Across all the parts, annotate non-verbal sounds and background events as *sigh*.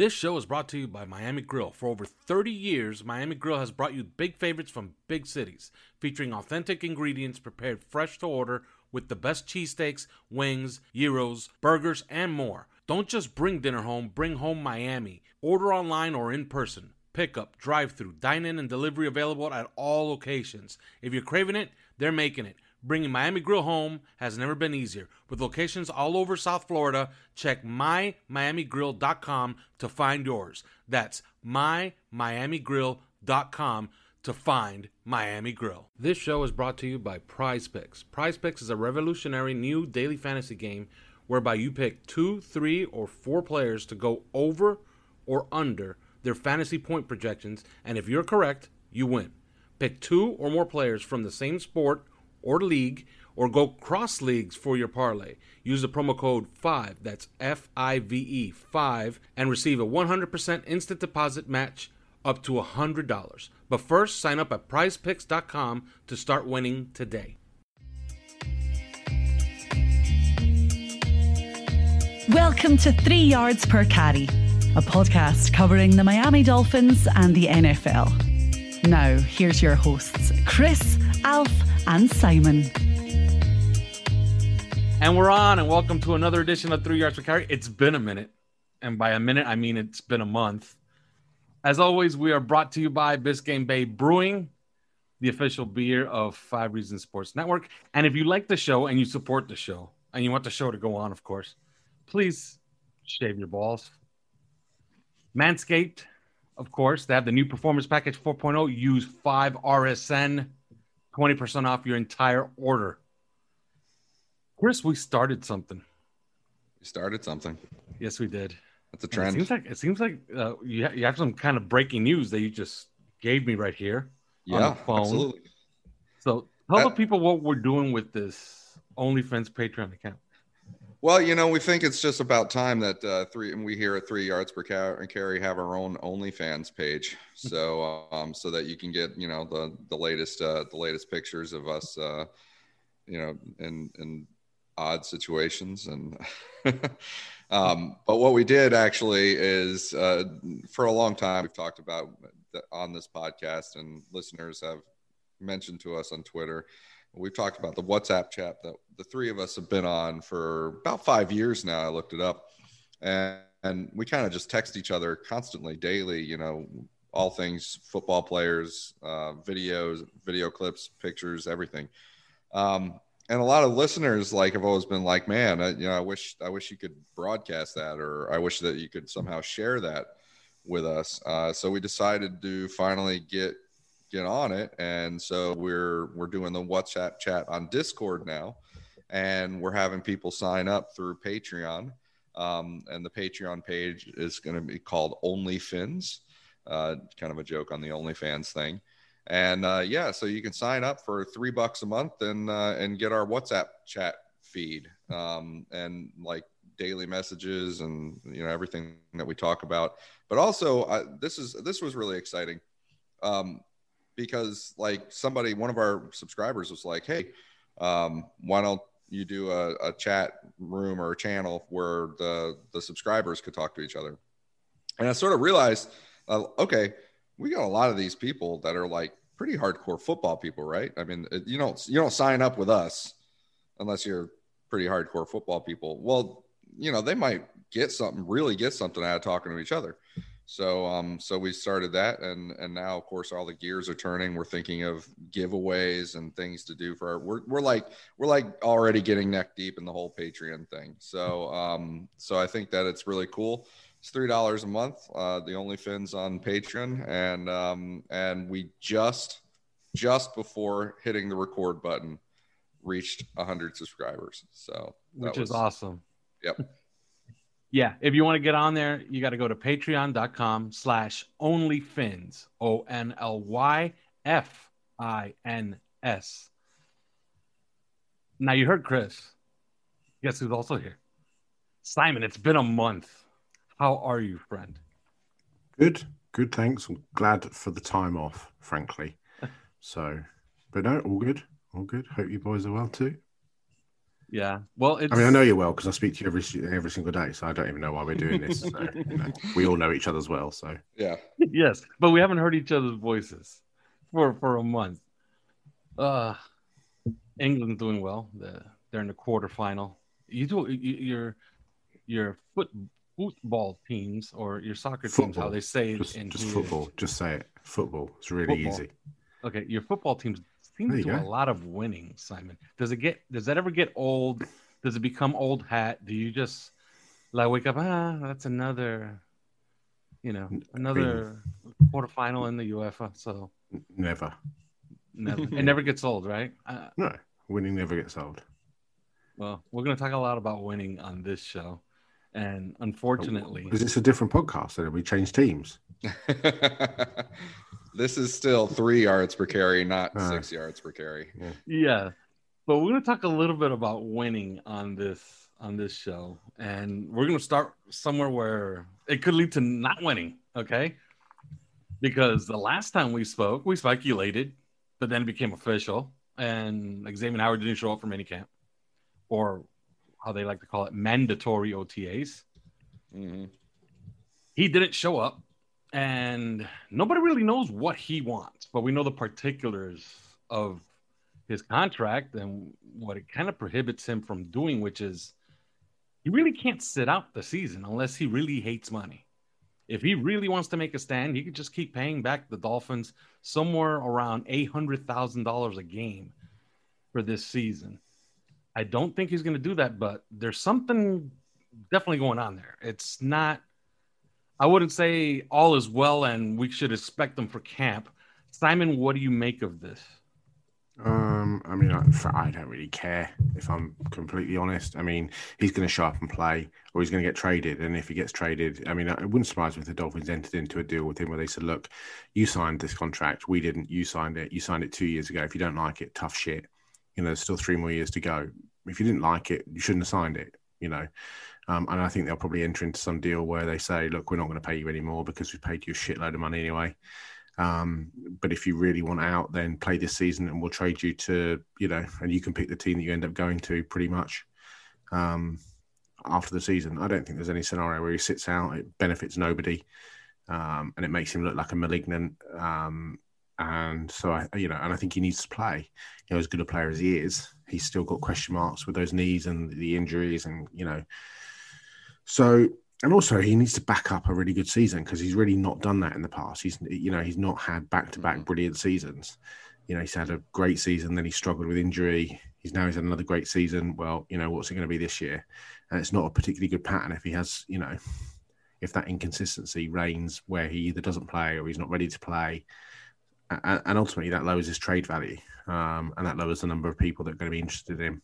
This show is brought to you by Miami Grill. For over 30 years, Miami Grill has brought you big favorites from big cities, featuring authentic ingredients prepared fresh to order with the best cheesesteaks, wings, gyros, burgers, and more. Don't just bring dinner home, bring home Miami. Order online or in person. Pickup, drive through, dine in, and delivery available at all locations. If you're craving it, they're making it. Bringing Miami Grill home has never been easier. With locations all over South Florida, check mymiamigrill.com to find yours. That's mymiamigrill.com to find Miami Grill. This show is brought to you by Prize Picks. Prize Picks is a revolutionary new daily fantasy game whereby you pick two, three, or four players to go over or under their fantasy point projections, and if you're correct, you win. Pick two or more players from the same sport or league or go cross leagues for your parlay. Use the promo code 5, that's F I V E 5, and receive a 100% instant deposit match up to $100. But first, sign up at prizepicks.com to start winning today. Welcome to Three Yards Per Carry, a podcast covering the Miami Dolphins and the NFL. Now, here's your hosts, Chris, Alf, and Simon. And we're on, and welcome to another edition of Three Yards Per Carry. It's been a minute, and by a minute, I mean it's been a month. As always, we are brought to you by Biscayne Bay Brewing, the official beer of Five Reasons Sports Network. And if you like the show and you support the show, and you want the show to go on, of course, please shave your balls. Manscaped, of course, they have the new Performance Package 4.0. Use 5RSN, 20% off your entire order. Chris, we started something. We started something. Yes, we did. That's a And trend. It seems like it seems like uh, you, ha- you have some kind of breaking news that you just gave me right here on the phone. absolutely. So tell Uh, the people what we're doing with this OnlyFans Patreon account. Well, you know, we think it's just about time that uh, three and we here at Three Yards Per Ca- Carry have our own OnlyFans page, so um, so that you can get you know the the latest uh, the latest pictures of us, uh, you know, in in odd situations and. *laughs* um, but what we did actually is uh, for a long time we've talked about that on this podcast, and listeners have mentioned to us on Twitter We've talked about the WhatsApp chat that the three of us have been on for about five years now. I looked it up, and, and we kind of just text each other constantly, daily. You know, all things football players, uh, videos, video clips, pictures, everything. Um, and a lot of listeners like have always been like, "Man, I, you know, I wish I wish you could broadcast that, or I wish that you could somehow share that with us." Uh, so we decided to finally get get on it. And so we're we're doing the whatsapp chat on discord now. And we're having people sign up through patreon. Um, and the patreon page is going to be called onlyfins uh, kind of a joke on the onlyfans thing. And uh, yeah so you can sign up for three bucks a month and uh, and get our whatsapp chat feed um, and like daily messages and you know everything that we talk about. But also uh, this is this was really exciting. Um, because like somebody one of our subscribers was like hey um, why don't you do a, a chat room or a channel where the the subscribers could talk to each other? And i sort of realized uh, okay we got a lot of these people that are like pretty hardcore football people right? I mean you don't you don't sign up with us unless you're pretty hardcore football people. Well you know they might get something, really get something out of talking to each other. So um, so we started that, and and now of course all the gears are turning. We're thinking of giveaways and things to do for our. We're we're like we're like already getting neck deep in the whole Patreon thing. So um, so I think that it's really cool. It's three dollars a month. Uh, the only fins on Patreon, and um, and we just just before hitting the record button reached 100 subscribers so which was, is awesome yep yeah if you want to get on there you got to go to patreon.com slash onlyfins o-n-l-y-f-i-n-s now you heard chris. Guess who's also here? Simon it's been a month. How are you friend? Good good thanks. I'm glad for the time off frankly. *laughs* So but no all good all good. Hope you boys are well too yeah. Well, I mean, I know you're well because I speak to you every every single day, so I don't even know why we're doing this. So, you *laughs* know, we all know each other as well, so yeah. *laughs* yes, but we haven't heard each other's voices for for a month. Uh, England's doing well. The, they're in the quarterfinal. You do your your foot football teams or your soccer football. teams, how they say just, in just football. Just say it. Football. It's really football. easy. Okay, your football teams seem to do go. a lot of winning, Simon. Does it get does that ever get old? Does it become old hat? Do you just like wake up, ah, that's another you know, another quarterfinal in the UEFA. So never. Never. *laughs* it never gets old, right? Uh, no, winning never gets old. Well, we're going to talk a lot about winning on this show. And unfortunately, is this a different podcast? Did we change teams? *laughs* This is still three yards per carry, not uh, six yards per carry. Yeah. yeah. But we're gonna talk a little bit about winning on this on this show. And we're gonna start somewhere where it could lead to not winning, okay? Because the last time we spoke, we speculated, but then it became official, and Xavien Howard didn't show up for minicamp, or how they like to call it, mandatory OTAs. Mm-hmm. He didn't show up and nobody really knows what he wants, but we know the particulars of his contract and what it kind of prohibits him from doing, which is he really can't sit out the season unless he really hates money. If he really wants to make a stand, he could just keep paying back the Dolphins somewhere around $800,000 a game for this season. I don't think he's going to do that, but there's something definitely going on there. It's not I wouldn't say all is well and we should expect them for camp. Simon, what do you make of this? Um, I mean, I, I, don't really care if I'm completely honest. I mean, he's going to show up and play, or he's going to get traded. And if he gets traded, I mean, it wouldn't surprise me if the Dolphins entered into a deal with him where they said, "Look, you signed this contract, we didn't. You signed it. You signed it two years ago. If you don't like it, tough shit. You know, there's still three more years to go. If you didn't like it, you shouldn't have signed it. You know, um, and I think they'll probably enter into some deal where they say, look, we're not going to pay you anymore because we've paid you a shitload of money anyway. Um, but if you really want out, then play this season and we'll trade you to, you know, and you can pick the team that you end up going to pretty much um, after the season. I don't think there's any scenario where he sits out. It benefits nobody. Um, and it makes him look like a malignant. Um, and so I, you know, and I think he needs to play. You know, as good a player as he is, he's still got question marks with those knees and the injuries, and you know, so, and also he needs to back up a really good season because he's really not done that in the past. He's, you know, he's not had back to back brilliant seasons. You know, he's had a great season, then he struggled with injury. He's now he's had another great season. Well, you know, what's it going to be this year? And it's not a particularly good pattern if he has, you know, if that inconsistency reigns where he either doesn't play or he's not ready to play. And ultimately, that lowers his trade value, um, and that lowers the number of people that are going to be interested in him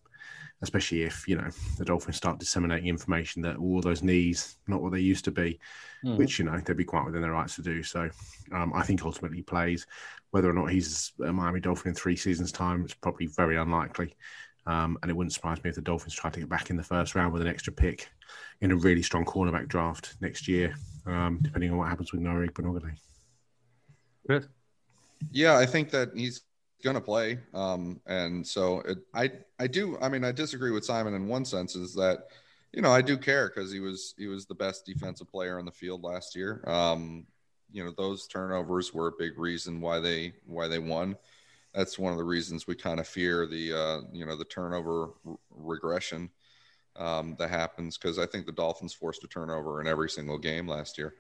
especially if you know the Dolphins start disseminating information that all those knees not what they used to be, mm. which you know they'd be quite within their rights to do. So um, I think ultimately plays. Whether or not he's a Miami Dolphin in three seasons' time, it's probably very unlikely. Um, and it wouldn't surprise me if the Dolphins try to get back in the first round with an extra pick in a really strong cornerback draft next year, um, depending on what happens with Noah Igbinoghene. Good. Yeah, I think that he's going to play. Um, and so it, I, I do, I mean, I disagree with Simon in one sense is that, you know, I do care because he was, he was the best defensive player on the field last year. Um, you know, those turnovers were a big reason why they, why they won. That's one of the reasons we kind of fear the, uh, you know, the turnover r- regression. um, that happens because I think the Dolphins forced a turnover in every single game last year.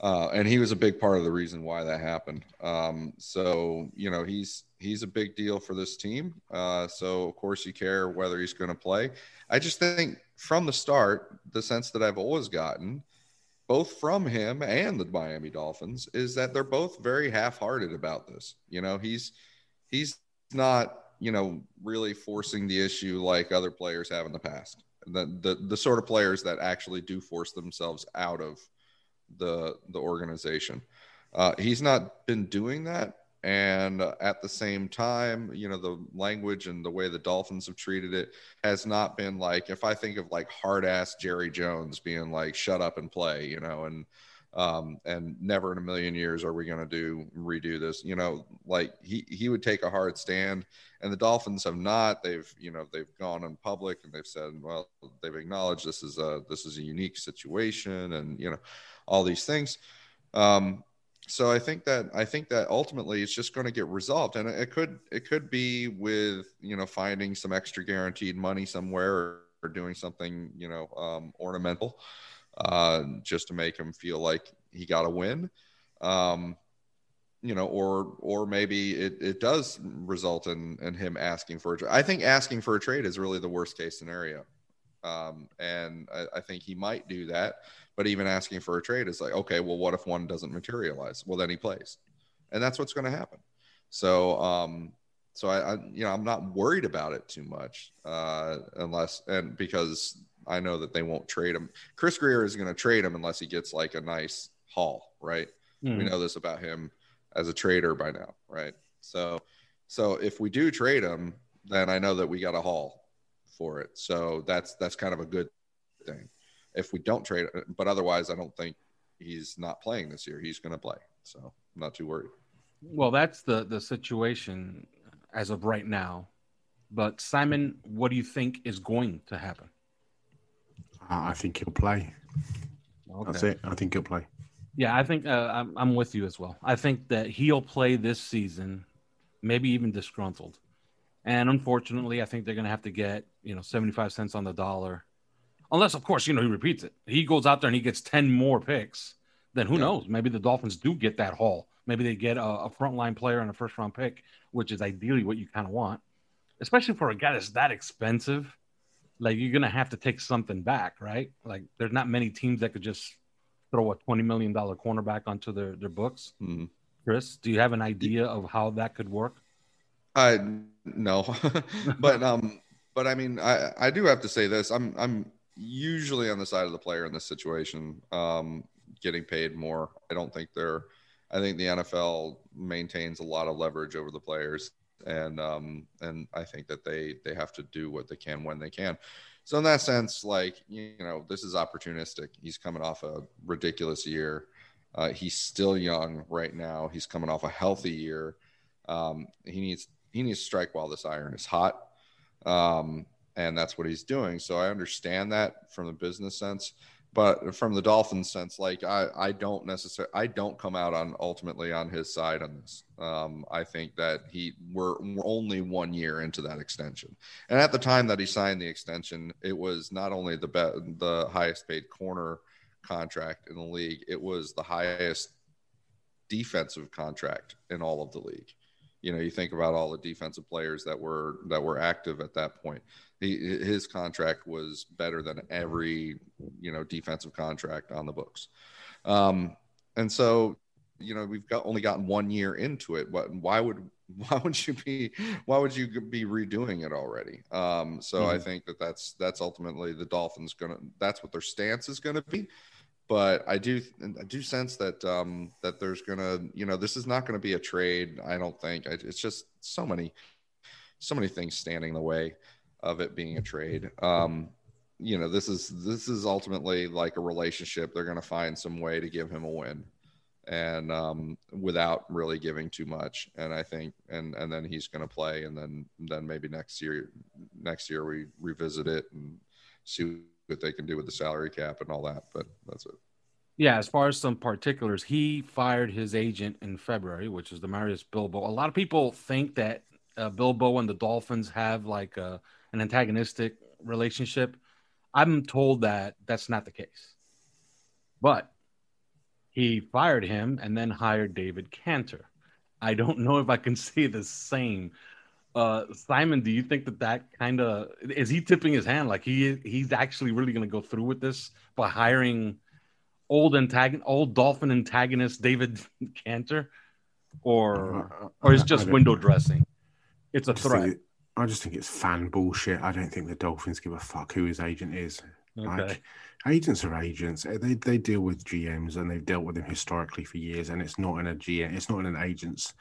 Uh, and he was a big part of the reason why that happened. Um, so you know he's he's a big deal for this team. Uh, so of course you care whether he's going to play. I just think from the start, the sense that I've always gotten, both from him and the Miami Dolphins, is that they're both very half-hearted about this. You know, he's he's not you know really forcing the issue like other players have in the past. The the the sort of players that actually do force themselves out of the the organization. Uh, he's not been doing that, and at the same time, you know, the language and the way the Dolphins have treated it has not been like if I think of like hard ass Jerry Jones being like shut up and play, you know, and um, and never in a million years are we going to do redo this. You know, like he he would take a hard stand, and the Dolphins have not. They've you know they've gone in public and they've said, well, they've acknowledged this is a this is a unique situation, and you know all these things. Um, so I think that I think that ultimately it's just going to get resolved, and it could it could be with you know finding some extra guaranteed money somewhere or, or doing something you know um, ornamental, uh, just to make him feel like he got a win, um, you know, or or maybe it, it does result in in him asking for a trade. I think asking for a trade is really the worst case scenario, um, and I, I think he might do that but even asking for a trade is like, okay, well, what if one doesn't materialize? Well, then he plays, and that's what's going to happen. So, um, so I, I, you know, I'm not worried about it too much, uh, unless and because I know that they won't trade him. Chris Grier is going to trade him unless he gets like a nice haul, right? Mm. We hmm. know this about him as a trader by now, right? So, so if we do trade him, then I know that we got a haul for it. So that's that's kind of a good thing if we don't trade. But otherwise, I don't think he's not playing this year. He's going to play, so I'm not too worried. Well, that's the the situation as of right now. But Simon, what do you think is going to happen? I think he'll play. Okay. That's it. I think he'll play. Yeah, I think uh, I'm, I'm with you as well. I think that he'll play this season, maybe even disgruntled. And unfortunately, I think they're going to have to get you know 75 cents on the dollar unless of course you know he repeats it. He goes out there and he gets ten more picks. Then who yeah. knows? Maybe the Dolphins do get that haul. Maybe they get a, a frontline player and a first round pick, which is ideally what you kind of want, especially for a guy that's that expensive. Like you're gonna have to take something back, right? Like there's not many teams that could just throw a twenty million dollar cornerback onto their their books. Mm-hmm. Chris, do you have an idea of how that could work? I no, *laughs* but um, but I mean, I I do have to say this. I'm I'm usually on the side of the player in this situation, um, getting paid more. I don't think they're. I think the NFL maintains a lot of leverage over the players, and um, and I think that they they have to do what they can when they can. So in that sense, like you know, this is opportunistic. He's coming off a ridiculous year. Uh, he's still young right now. He's coming off a healthy year. Um, he needs he needs to strike while this iron is hot. Um, and that's what he's doing. So I understand that from the business sense, but from the Dolphins sense, like I, I don't necessarily, I don't come out on ultimately on his side on this. Um, I think that he we're, we're only one year into that extension, and at the time that he signed the extension, it was not only the be- the highest paid corner contract in the league, it was the highest defensive contract in all of the league. You know, you think about all the defensive players that were that were active at that point. He, his contract was better than every you know defensive contract on the books. Um, and so you know we've got only gotten one year into it. What why would *laughs* why would you be why would you be redoing it already? Um, so mm-hmm. i think that that's that's ultimately the dolphins gonna that's what their stance is gonna be but i do i do sense that um that there's gonna you know this is not gonna be a trade i don't think it's just so many so many things standing in the way of it being a trade. Um, you know, this is this is ultimately like a relationship. They're to find some way to give him a win, and um, without really giving too much. And I think, and and then he's to play, and then then maybe next year, next year we revisit it and see what they can do with the salary cap and all that. But that's it. Yeah, as far as some particulars, he fired his agent in February, which is Damarius Bilbo. A lot of people think that uh, Bilbo and the Dolphins have like a an antagonistic relationship. I'm told that that's not the case. But he fired him and then hired David Canter. I don't know if I can *laughs* say the same. Uh, Simon, do you think that that kind of is he tipping his hand like he he's actually really going to go through with this by hiring old antagon old dolphin antagonist David *laughs* Canter, or or is just window dressing? It's a I just threat. think I just think it's fan bullshit. I don't think the Dolphins give a fuck who his agent is. Okay. Like agents are agents. Eh, They they deal with GMs and they've dealt with them historically for years. And it's not in a GM. It's not in an agent's.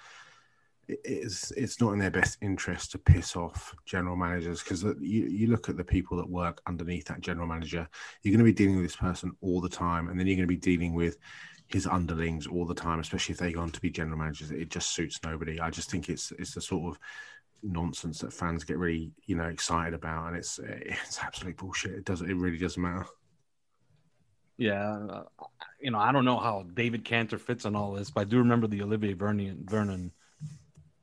It- It's it's not in their best interest to piss off general managers because you you look at the people that work underneath that general manager. You're going to be dealing with this person all the time, and then you're going to be dealing with his underlings all the time, especially if they go on to be general managers. It just suits nobody. I just think it's it's the sort of nonsense that fans get really you know excited about, and it's it's absolute bullshit. It doesn't. It really doesn't matter. Yeah, uh, you know, I don't know how David Canter fits in all this, but I do remember the Olivier Vernon Vernon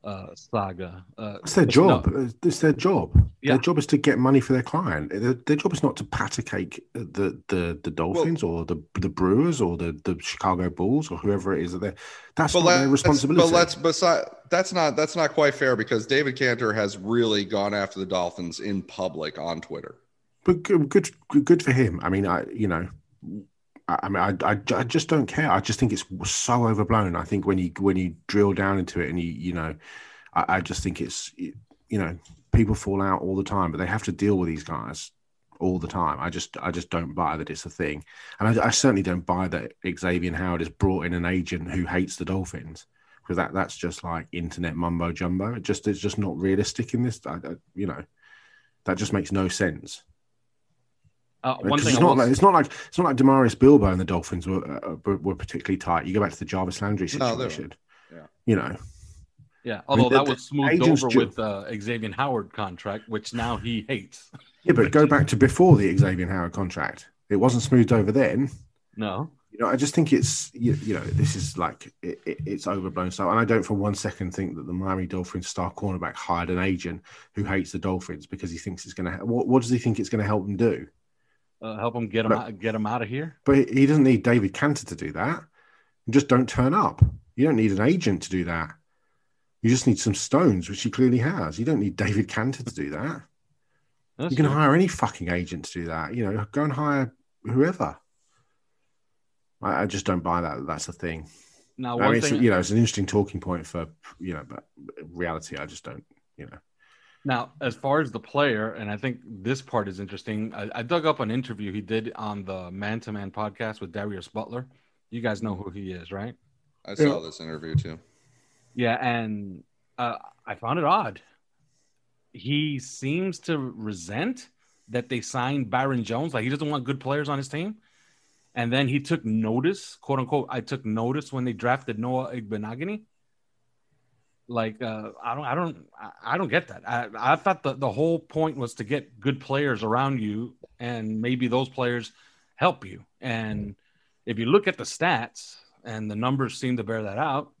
uh, saga. Uh, It's their but no, job. It's their job. Yeah. Their job is to get money for their client. Their, their job is not to patacake the the, the Dolphins or the the Brewers or the, the Chicago Bulls or whoever it is that they're. That's not their let's- responsibility. But let's beside that's not that's not quite fair because David Canter has really gone after the Dolphins in public on Twitter. But good, good, good for him. I mean, I you know, I, mean, I, I, I just don't care. I just think it's so overblown. I think when you when you drill down into it and you you know, I, I just think it's you know people fall out all the time, but they have to deal with these guys all the time. I just I just don't buy that it's a thing, and I, I certainly don't buy that Xavien Howard has brought in an agent who hates the Dolphins because that that's just like internet mumbo jumbo. It just it's just not realistic in this. I, I, you know, that just makes no sense. Uh, one thing it's not like it's not like it's not like Damarius Bilbo and the Dolphins were uh, were, were particularly tight. You go back to the Jarvis Landry No, situation. Yeah. You know, Yeah, I mean, although that the was smoothed over ju- with uh, Xavien Howard contract, which now he hates. yeah, but go back to before the *laughs* Xavien Howard contract. It wasn't smoothed over then. No, You know, I just think it's you, you know this is like it, it, it's overblown stuff, and I don't for one second think that the Miami Dolphins star cornerback hired an agent who hates the Dolphins because he thinks it's going to. What, what does he think it's going to help them do? Uh, help him get him But- out, get him out of here. But he- doesn't need David Canter to do that. Just don't turn up. You don't need an agent to do that. You just need some stones, which he clearly has. You don't need David Canter to do that. That's you can true. hire any fucking agent to do that. You know, go and hire whoever. I, I just don't buy that. That's the thing. now I mean, it's, thing. you know, it's an interesting talking point for you know, but reality, I just don't. You know, Now, as far as the player, and I think this part is interesting. I, I dug up an interview he did on the Man to Man podcast with Darius Butler. You guys know who he is, right? I saw this interview too. Yeah, and uh, I found it odd. He seems to resent that they signed Byron Jones. Like he doesn't want good players on his team. And then he took notice, quote unquote. I took notice when they drafted Noah Igbinoghene. Like uh, I don't, I don't, I- don't get that. I, I thought the, the whole point was to get good players around you, and maybe those players help you. And if you look at the stats, and the numbers seem to bear that out,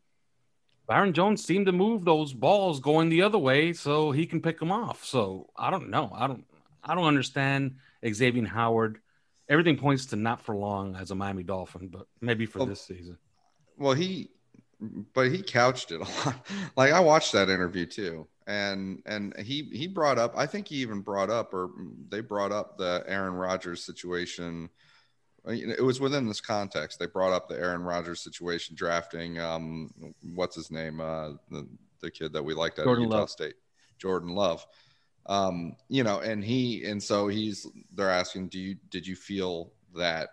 Byron Jones seemed to move those balls going the other way so he can pick them off. So I don't know. I don't I don't understand Xavien Howard. Everything points to not for long as a Miami Dolphin, but maybe for Well, this season. Well, he, but he couched it a *laughs* lot. Like I watched that interview too, and and he he brought up. I think he even brought up, or they brought up the Aaron Rodgers situation. Uh, It was within this context. They brought up the Aaron Rodgers situation, drafting um, what's his name, uh, the the kid that we liked at Jordan Utah Love. State, Jordan Love. Um, you know, and he and so he's they're asking, do you did you feel that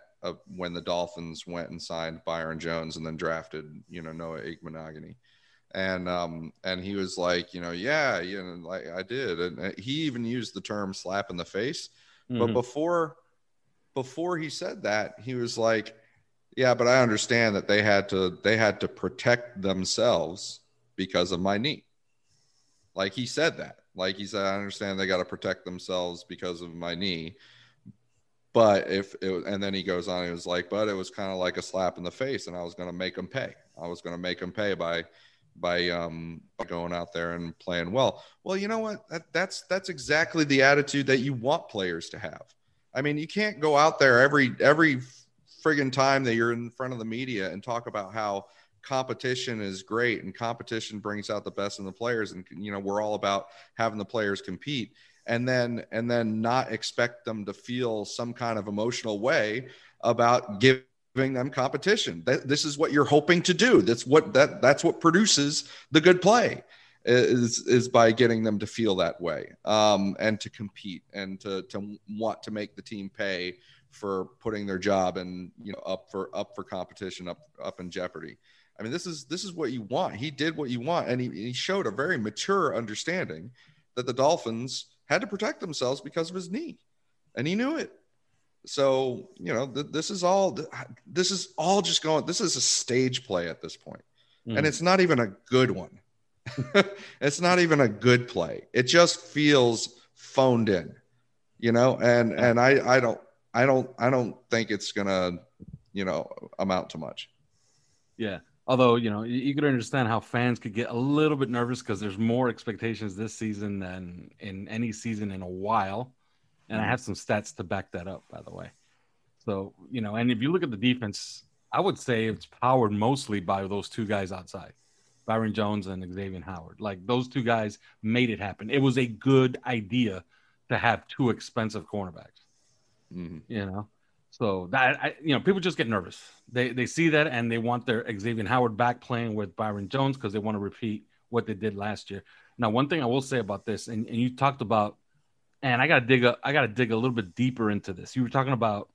when the Dolphins went and signed Byron Jones and then drafted, you know, Noah Igbinoghene. And um and he was like, you know, yeah, you know, like I did. And uh, he even used the term slap in the face. But Mhm. before before he said that, he was like, yeah, but I understand that they had to they had to protect themselves because of my knee. Like he said that. Like he said, I understand they got to protect themselves because of my knee. But if it and then he goes on, he was like, but it was kind of like a slap in the face, and I was going to make him pay. I was going to make him pay by by um going out there and playing well. Well, you know what? That, that's that's exactly the attitude that you want players to have. I mean, you can't go out there every every friggin' time that you're in front of the media and talk about how competition is great and competition brings out the best in the players and you know we're all about having the players compete and then and then not expect them to feel some kind of emotional way about giving them competition. That this is what you're hoping to do. That's what that that's what produces the good play is is by getting them to feel that way um, and to compete and to to want to make the team pay for putting their job and you know up for up for competition up up in jeopardy. I mean, this is this is what you want. He did what you want, and he, he showed a very mature understanding that the Dolphins had to protect themselves because of his knee, and he knew it. So you know, th- this is all this is all just going. This is a stage play at this point. Mm. and it's not even a good one. *laughs* it's not even a good play. It just feels phoned in, you know. And and I I don't I don't I don't think it's gonna you know amount to much. Yeah. Although you know you, could understand how fans could get a little bit nervous because there's more expectations this season than in any season in a while, and I have some stats to back that up, by the way. So you know, and if you look at the defense, I would say it's powered mostly by those two guys outside, Byron Jones and Xavien Howard. Like those two guys made it happen. It was a good idea to have two expensive cornerbacks. Mm-hmm. You know, so that I, you know, people just get nervous. They they see that and they want their Xavien Howard back playing with Byron Jones because they want to repeat what they did last year. Now, one thing I will say about this, and, and you talked about, and I gotta dig up, I gotta dig a little bit deeper into this. You were talking about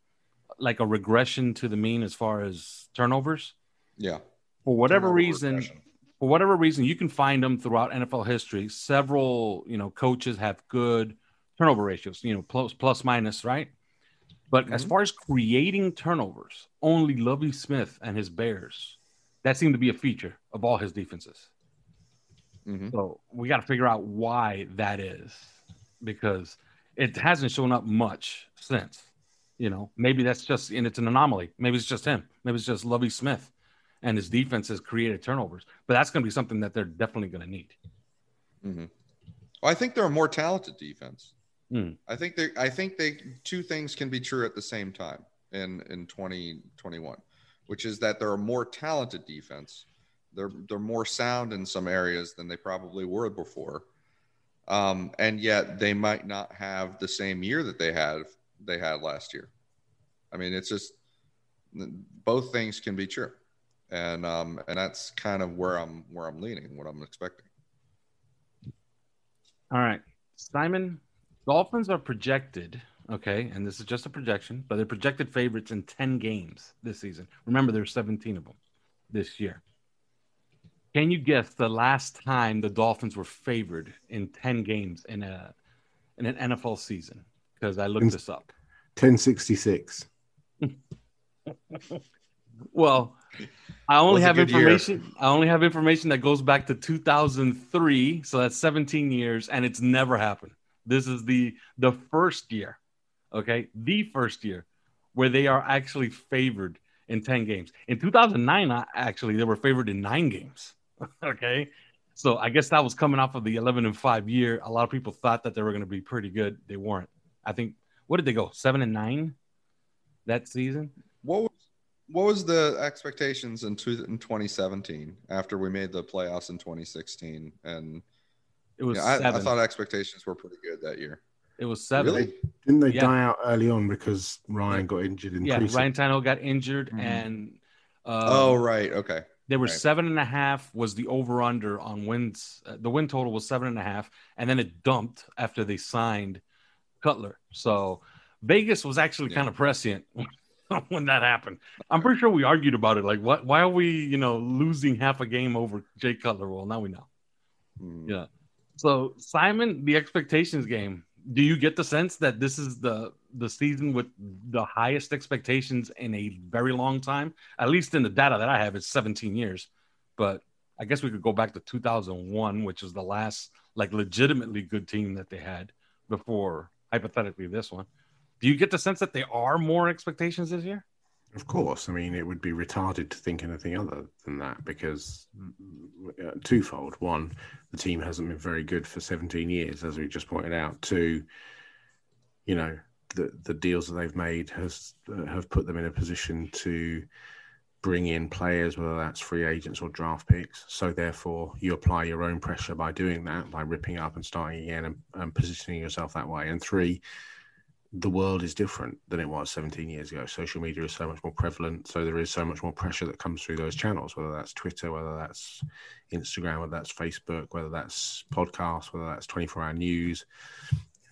like a regression to the mean as far as turnovers. Yeah. For whatever Turnover reason, regression. for whatever reason, you can find them throughout NFL history. Several, you know, coaches have good turnover ratios. You know, plus plus minus, right? But mm-hmm. as far as creating turnovers, only Lovie Smith and his Bears, that seemed to be a feature of all his defenses. Mm-hmm. So we got to figure out why that is because it hasn't shown up much since. You know, maybe that's just, and it's an anomaly. Maybe it's just him. Maybe it's just Lovie Smith and his defense has created turnovers. But that's going to be something that they're definitely going to need. Mm-hmm. Well, I think they're a more talented defense. Hmm. I think they I think they two things can be true at the same time in in 2021, which is that they're a more talented defense. They're they're more sound in some areas than they probably were before. Um, and yet they might not have the same year that they had they had last year. I mean, it's just both things can be true, and um, and that's kind of where I'm where I'm leaning, what I'm expecting. All right, Simon, Dolphins are projected, okay, and this is just a projection, but they're projected favorites in 10 games this season. Remember, there's 17 of them this year. Can you guess the last time the Dolphins were favored in 10 games in a in an NFL season? Because I looked this up. 1066. *laughs* well, I only have information. Year. I only have information that goes back to 2003, so that's 17 years, and it's never happened. This is the the first year, okay, the first year where they are actually favored in 10 games. In 2009, actually, they were favored in nine games. *laughs* okay. So I guess that was coming off of the 11 and 5 year. A lot of people thought that they were going to be pretty good. They weren't. I think, what did they go? Seven and nine that season? What was, what was the expectations in, two, in 2017 after we made the playoffs in 2016? And it was. Yeah, I, I, thought expectations were pretty good that year. It was seven. Really? Didn't they yeah. die out early on because Ryan got injured in? Yeah, Ryan Tannehill got injured, mm-hmm. and um, oh right, okay. They were right. seven and a half was the over under on wins. Uh, the win total was seven and a half, and then it dumped after they signed Cutler. So Vegas was actually yeah. kind of prescient *laughs* when that happened. I'm pretty sure we argued about it. Like, what? Why are we, you know, losing half a game over Jay Cutler? Well, now we know. Mm. Yeah. So Simon, the expectations game. Do you get the sense that this is the the season with the highest expectations in a very long time? At least in the data that I have, it's 17 years. But I guess we could go back to 2001, which is the last like legitimately good team that they had before hypothetically this one. Do you get the sense that there are more expectations this year? Of course, I mean it would be retarded to think anything other than that because uh, twofold. One, the team hasn't been very good for 17 years, as we just pointed out. Two, you know, the the deals that they've made has uh, have put them in a position to bring in players, whether that's free agents or draft picks. So therefore, you apply your own pressure by doing that, by ripping up and starting again and, and positioning yourself that way. And three, the world is different than it was 17 years ago. Social media is so much more prevalent. So there is so much more pressure that comes through those channels, whether that's Twitter, whether that's Instagram, whether that's Facebook, whether that's podcasts, whether that's 24 hour news,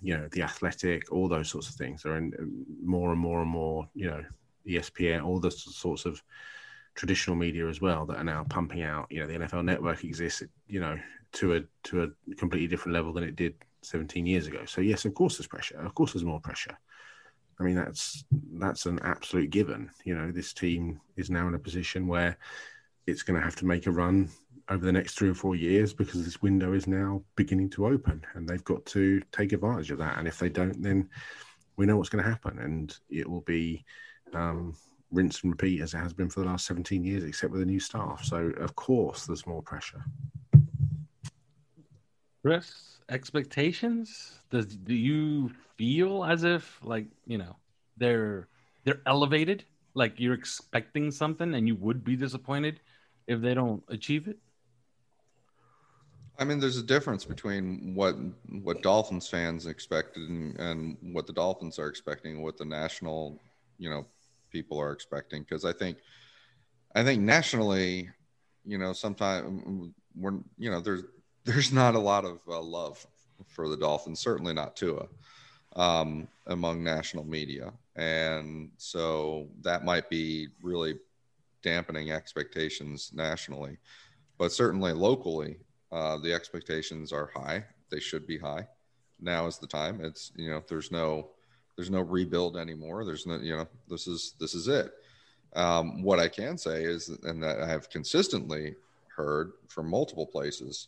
you know, the athletic, all those sorts of things are in uh, more and more and more, you know, ESPN, all the sorts of traditional media as well that are now pumping out. You know, the NFL Network exists, you know, to a to a completely different level than it did 17 years ago. So yes, of course there's pressure. Of course there's more pressure. I mean that's that's an absolute given. You know, this team is now in a position where it's going to have to make a run over the next three or four years because this window is now beginning to open, and they've got to take advantage of that. And if they don't, then we know what's going to happen, and it will be um, rinse and repeat as it has been for the last 17 years, except with a new staff. So, of course, there's more pressure. Chris, expectations? Does do you feel as if like you know they're they're elevated? Like you're expecting something, and you would be disappointed if they don't achieve it. I mean, there's a difference between what what Dolphins fans expected and, and what the Dolphins are expecting, what the national, you know, people are expecting because I think I think nationally, you know, sometimes we're you know there's there's not a lot of uh, love for the Dolphins, certainly not Tua, um, among national media, and so that might be really dampening expectations nationally, but certainly locally, uh, the expectations are high. They should be high. Now is the time. It's you know there's no there's no rebuild anymore. There's no, you know, this is this is it. Um, what I can say is, and that I have consistently heard from multiple places,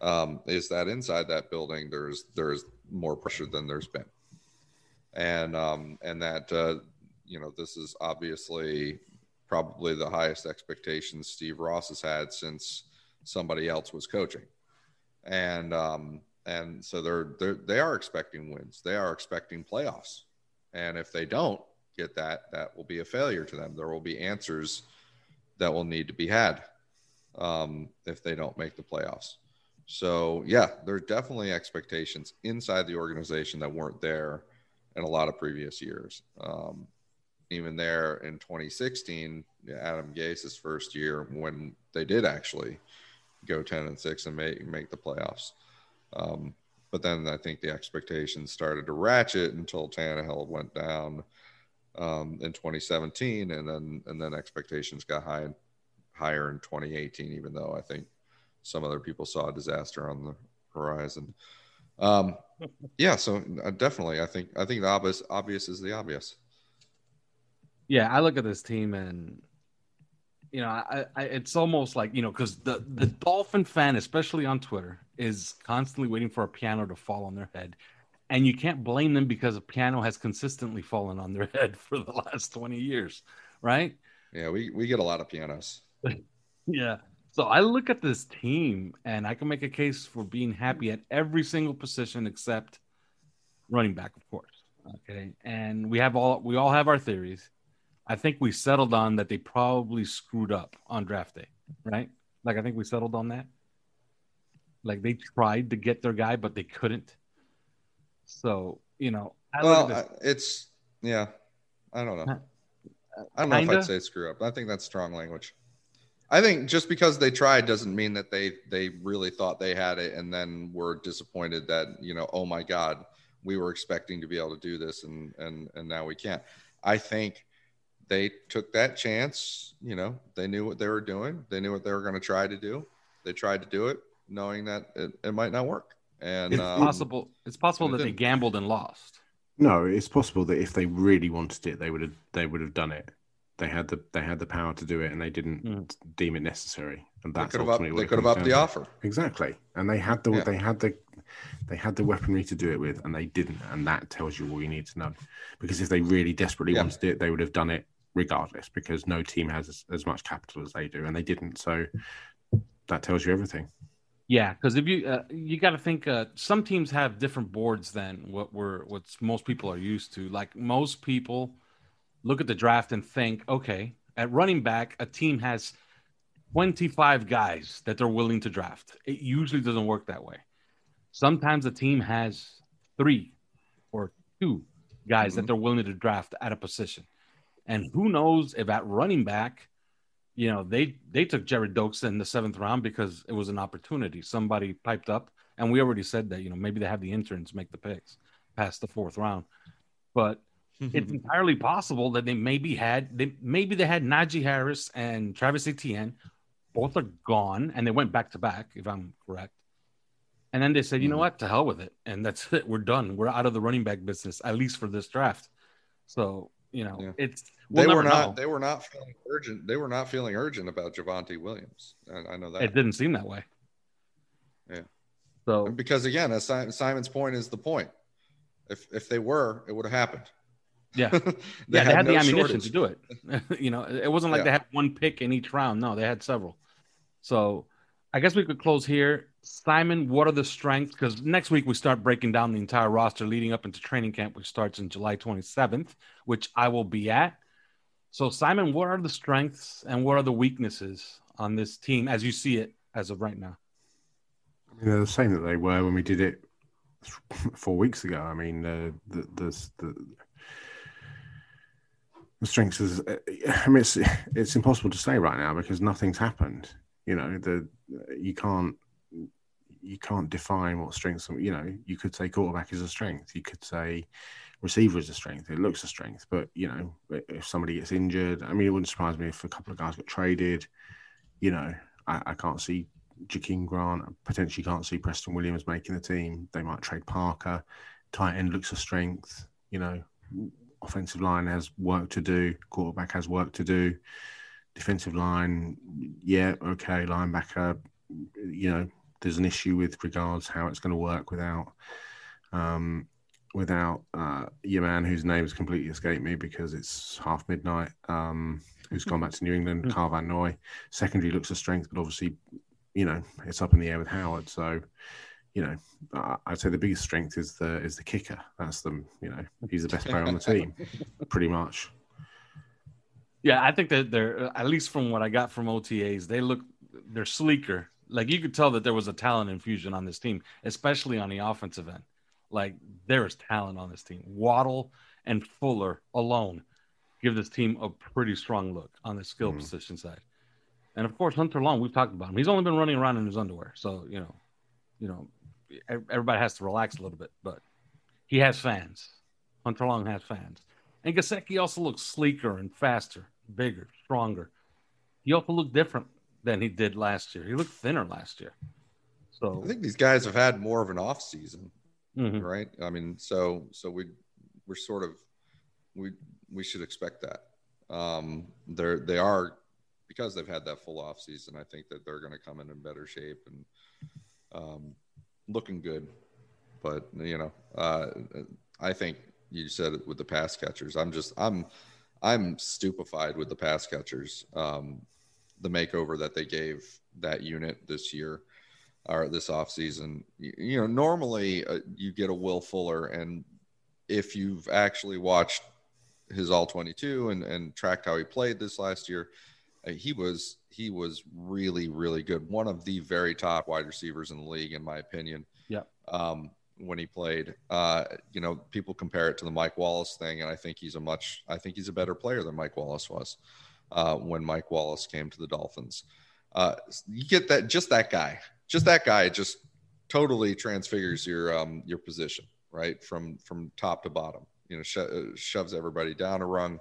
um, is that inside that building there's there's more pressure than there's been, and um, and that uh, you know this is obviously probably the highest expectations Steve Ross has had since somebody else was coaching, and um, and so they're, they're they are expecting wins. They are expecting playoffs, and if they don't get that, that will be a failure to them. There will be answers that will need to be had um, if they don't make the playoffs. So yeah, there are definitely expectations inside the organization that weren't there in a lot of previous years. Um, even there in 2016, Adam Gase's first year when they did actually go 10 and six and make make the playoffs. Um, but then I think the expectations started to ratchet until Tannehill went down um, in 2017, and then and then expectations got high higher in 2018. Even though I think some other people saw a disaster on the horizon. Um, *laughs* yeah, so uh, definitely, I think I think the obvious obvious is the obvious. Yeah, I look at this team and you know, I, I, it's almost like you know, because the the Dolphin fan, especially on Twitter, is constantly waiting for a piano to fall on their head, and you can't blame them because a piano has consistently fallen on their *laughs* head for the last twenty years, right? Yeah, we we get a lot of pianos. *laughs* yeah. So I look at this team, and I can make a case for being happy at every single position except running back, of course. Okay, and we have all we all have our theories I think we settled on that they probably screwed up on draft day, right? Like I think we settled on that. Like they tried to get their guy, but they couldn't. So you know, I well, it's yeah, I don't know. I don't know Kinda? if I'd say screw up. I think that's strong language. I think just because they tried doesn't mean that they they really thought they had it and then were disappointed that you know oh my god we were expecting to be able to do this and and and now we can't. I think they took that chance. You know, they knew what they were doing. They knew what they were going to try to do. They tried to do it, knowing that it, it might not work. And it's um, possible. It's possible that they gambled and lost. No, it's possible that if they really wanted it, they would have. They would have done it. They had the they had the power to do it, and they didn't mm. deem it necessary. And that's they could have upped, they could have upped the to. offer. Exactly, and they had the yeah. they had the they had the weaponry to do it with, and they didn't. And that tells you all you need to know. Because if they really desperately yeah. wanted it, they would have done it regardless because no team has as, as, much capital as they do and they didn't so that tells you everything Yeah, because if you uh, you got to think, uh, some teams have different boards than what we're what most people are used to. Like most people look at the draft and think, okay, at running back, a team has 25 guys that they're willing to draft. It usually doesn't work that way. Sometimes a team has three or two guys mm-hmm. that they're willing to draft at a position. And who knows if at running back, you know, they they took Gerrid Doaks in the seventh round because it was an opportunity. Somebody piped up, and we already said that, you know, maybe they have the interns make the picks past the fourth round. But it's entirely possible that they maybe had they maybe they had Najee Harris and Travis Etienne, both are gone, and they went back to back, if I'm correct. And then they said, you know mm-hmm. what, to hell with it, and that's *laughs* it. We're done. We're out of the running back business, at least for this draft. So you know, yeah. it's we'll they were not know. they were not feeling urgent. They were not feeling urgent about Javonte Williams. I, I know that it didn't seem that way. Yeah. So because again, as Simon's point is the point. If if they were, it would have happened. *laughs* Yeah, they yeah, had they had no the ammunition shortage. to do it. *laughs* you know, it wasn't like yeah. they had one pick in each round. No, they had several. So, I guess we could close here. Simon, what are the strengths? Because next week we start breaking down the entire roster leading up into training camp, which starts in July 27th, which I will be at. So, Simon, what are the strengths and what are the weaknesses on this team as you see it as of right now? I mean, they're the same that they were when we did it *laughs* four weeks ago. I mean, uh, the, the, the the strengths is uh, i mean it's it's impossible to say right now because nothing's happened. You know the you can't you can't define what strengths you know you could say quarterback is a strength. You could say receiver is a strength. It looks a strength but you know if somebody gets injured i mean it wouldn't surprise me if a couple of guys got traded. You know i, I can't see Jakeem Grant potentially can't see Preston Williams making the team. They might trade Parker. Tight end looks a strength you know offensive line has work to do, quarterback has work to do, defensive line, yeah, okay, linebacker, you know, there's an issue with regards how it's going to work without um, without uh, your man whose name has completely escaped me because it's half midnight. Um, who's gone back to New England? Hmm. Kyle Van Noy. Secondary looks a strength, but obviously, you know, it's up in the air with Howard. So you know, I'd say the biggest strength is the is the kicker. That's the you know he's the best player on the *laughs* team, pretty much. Yeah, I think that they're at least from what I got from OTAs, they look they're sleeker. Like you could tell that there was a talent infusion on this team, especially on the offensive end. Like there is talent on this team. Waddle and Fuller alone give this team a pretty strong look on the skill mm. position side. And of course, Hunter Long, we've talked about him. He's only been running around in his underwear, so you know, you know, everybody has to relax a little bit, but he has fans. Hunter Long has fans. And Gesicki also looks sleeker and faster, bigger, stronger. He also looked different than he did last year. He looked thinner last year. So I think these guys have had more of an off season, mm-hmm. right? I mean, so so we we're sort of we we should expect that. Um, they're they are because they've had that full off season. I think that they're going to come in in better shape and um, looking good. But you know, uh, I think you said it with the pass catchers. I'm just I'm I'm stupefied with the pass catchers. Um, the makeover that they gave that unit this year or this offseason. You, you know, normally uh, you get a Will Fuller, and if you've actually watched his all 22 and, and tracked how he played this last year, he was he was really really good. One of the very top wide receivers in the league, in my opinion. Yeah. Um, when he played, uh, you know, people compare it to the Mike Wallace thing, and I think he's a much I think he's a better player than Mike Wallace was uh, when Mike Wallace came to the Dolphins. Uh, you get that just that guy, just that guy, just totally transfigures your um, your position right from from top to bottom. You know, sho- shoves everybody down a rung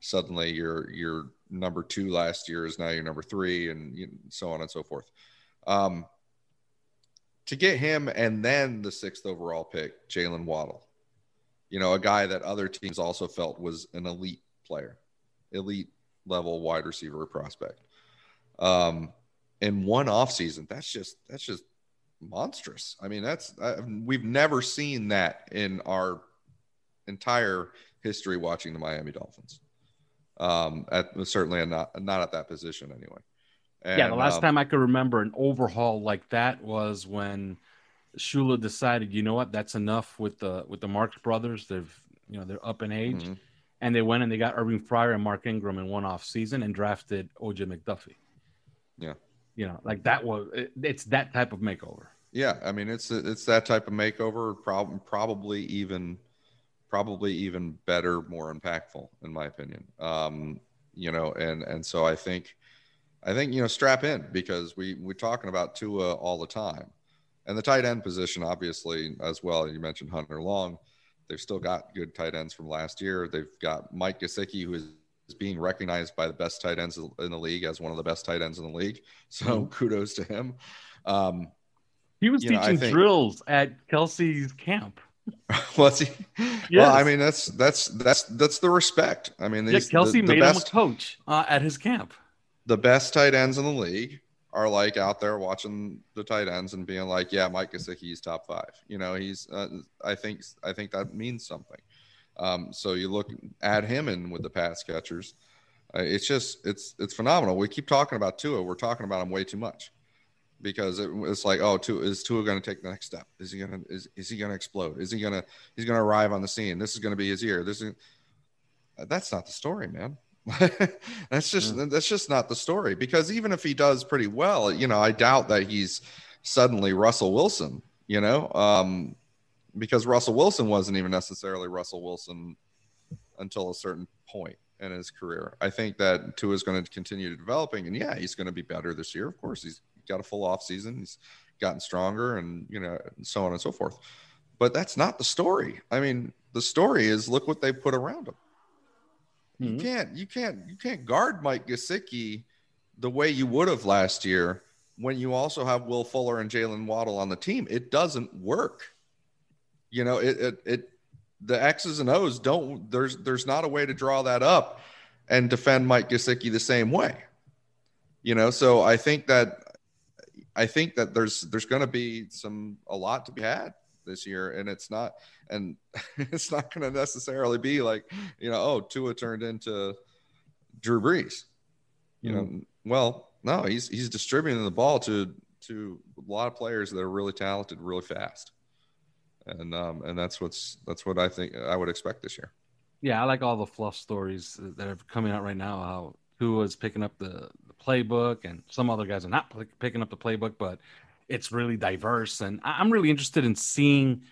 suddenly your your number two last year is now your number three, and so on and so forth. Um, to get him and then the sixth overall pick, Jaylen Waddle, you know, a guy that other teams also felt was an elite player, elite level wide receiver prospect. Um, in one offseason, that's just that's just monstrous. I mean, that's we've never seen that in our entire history watching the Miami Dolphins um, at certainly not not at that position anyway. And, yeah, the last um, time I could remember an overhaul like that was when Shula decided, you know what, that's enough with the with the Marks brothers. They've you know they're up in age, Mhm. and they went and they got Irving Fryar and Mark Ingram in one off season and drafted OJ McDuffie. Yeah. You know, like that was it, it's that type of makeover. Yeah, I mean it's it's that type of makeover. Prob- probably even probably even better, more impactful, in my opinion. Um, you know, and and so I think I think you know strap in because we we're talking about Tua all the time, and the tight end position obviously as well. You mentioned Hunter Long. They've still got good tight ends from last year. They've got Mike Gesicki, who is being recognized by the best tight ends in the league as one of the best tight ends in the league. *laughs* So kudos to him. Um, He was You know, teaching think- drills at Kelce's camp. *laughs* Was he? Well, I mean, that's that's that's that's the respect. I mean, Yeah, Kelce the, the made best him a coach uh, at his camp. the best tight ends in the league are like out there watching the tight ends and being like, yeah, Mike Gesicki's top five. You know, he's. Uh, I think I think that means something. Um, so you look add him in with the pass catchers. Uh, it's just it's it's phenomenal. We keep talking about Tua. We're talking about him way too much because it, it's like, oh, Tua, is Tua going to take the next step? Is he going to is, is he going to explode? Is he going to he's going to arrive on the scene? This is going to be his year. This is that's not the story, man. *laughs* that's just that's just not the story because even if he does pretty well, you know, I doubt that he's suddenly Russell Wilson, you know, um, because Russell Wilson wasn't even necessarily Russell Wilson until a certain point in his career. I think that Tua is going to continue developing, and yeah, he's going to be better this year. Of course, he's got a full off season. He's gotten stronger, and you know, and so on and so forth. But that's not the story. I mean, the story is look what they put around him. You Mhm. can't, you can't, you can't guard Mike Gesicki the way you would have last year when you also have Will Fuller and Jaylen Waddle on the team. It doesn't work. You know, it, it, it, the X's and O's don't. There's, there's not a way to draw that up and defend Mike Gesicki the same way. You know, so I think that, I think that there's, there's going to be some a lot to be had this year, and it's not, and *laughs* it's not going to necessarily be like, you know, oh, Tua turned into Drew Brees. You know, well, no, he's he's distributing the ball to to a lot of players that are really talented, really fast, and um, and that's what's that's what I think I would expect this year. Yeah, I like all the fluff stories that are coming out right now. How Tua's picking up the, the playbook, and some other guys are not pick- picking up the playbook, but it's really diverse. And I- I'm really interested in seeing,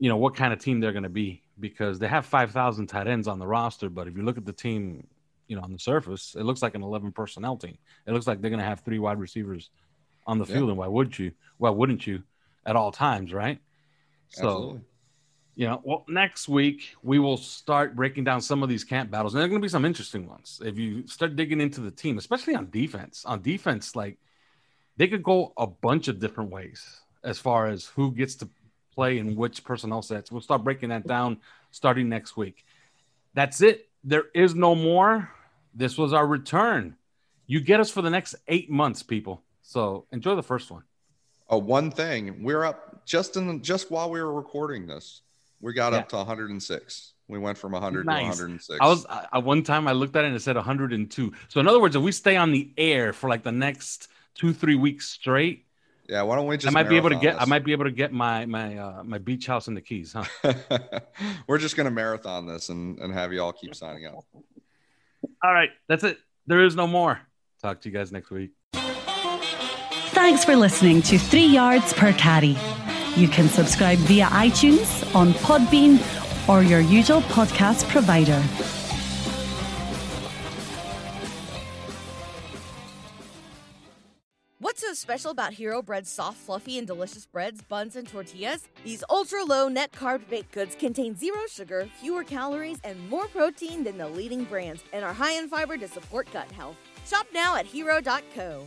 you know, what kind of team they're going to be because they have 5,000 tight ends on the roster. But if you look at the team, you know, on the surface, it looks like an 11 personnel team. It looks like they're going to have three wide receivers on the Yeah. field. And why would you? Why wouldn't you at all times, right? So, Absolutely. You know, well, next week we will start breaking down some of these camp battles, and there are going to be some interesting ones. If you start digging into the team, especially on defense, on defense, like they could go a bunch of different ways as far as who gets to play in which personnel sets. We'll start breaking that down starting next week. That's it. There is no more. This was our return. You get us for the next eight months, people. So enjoy the first one. Oh, one thing we're up just in just while we were recording this, we got up to 106. We went from 100 Nice. to 106. I was I, I- one time I looked at it and it said 102. So in other words, if we stay on the air for like the next two three weeks straight, yeah. Why don't we just? I might be able to marathon get I might be able to get my my uh, my beach house in the Keys, huh? *laughs* we're just gonna marathon this and and have you all keep signing up. All right, that's it. There is no more. Talk to you guys next week. Thanks for listening to Three Yards Per Carry. You can subscribe via iTunes, on Podbean, or your usual podcast provider. What's so special about Hero Bread's soft, fluffy, and delicious breads, buns, and tortillas? These ultra low net carb baked goods contain zero sugar, fewer calories, and more protein than the leading brands, and are high in fiber to support gut health. Shop now at hero.co.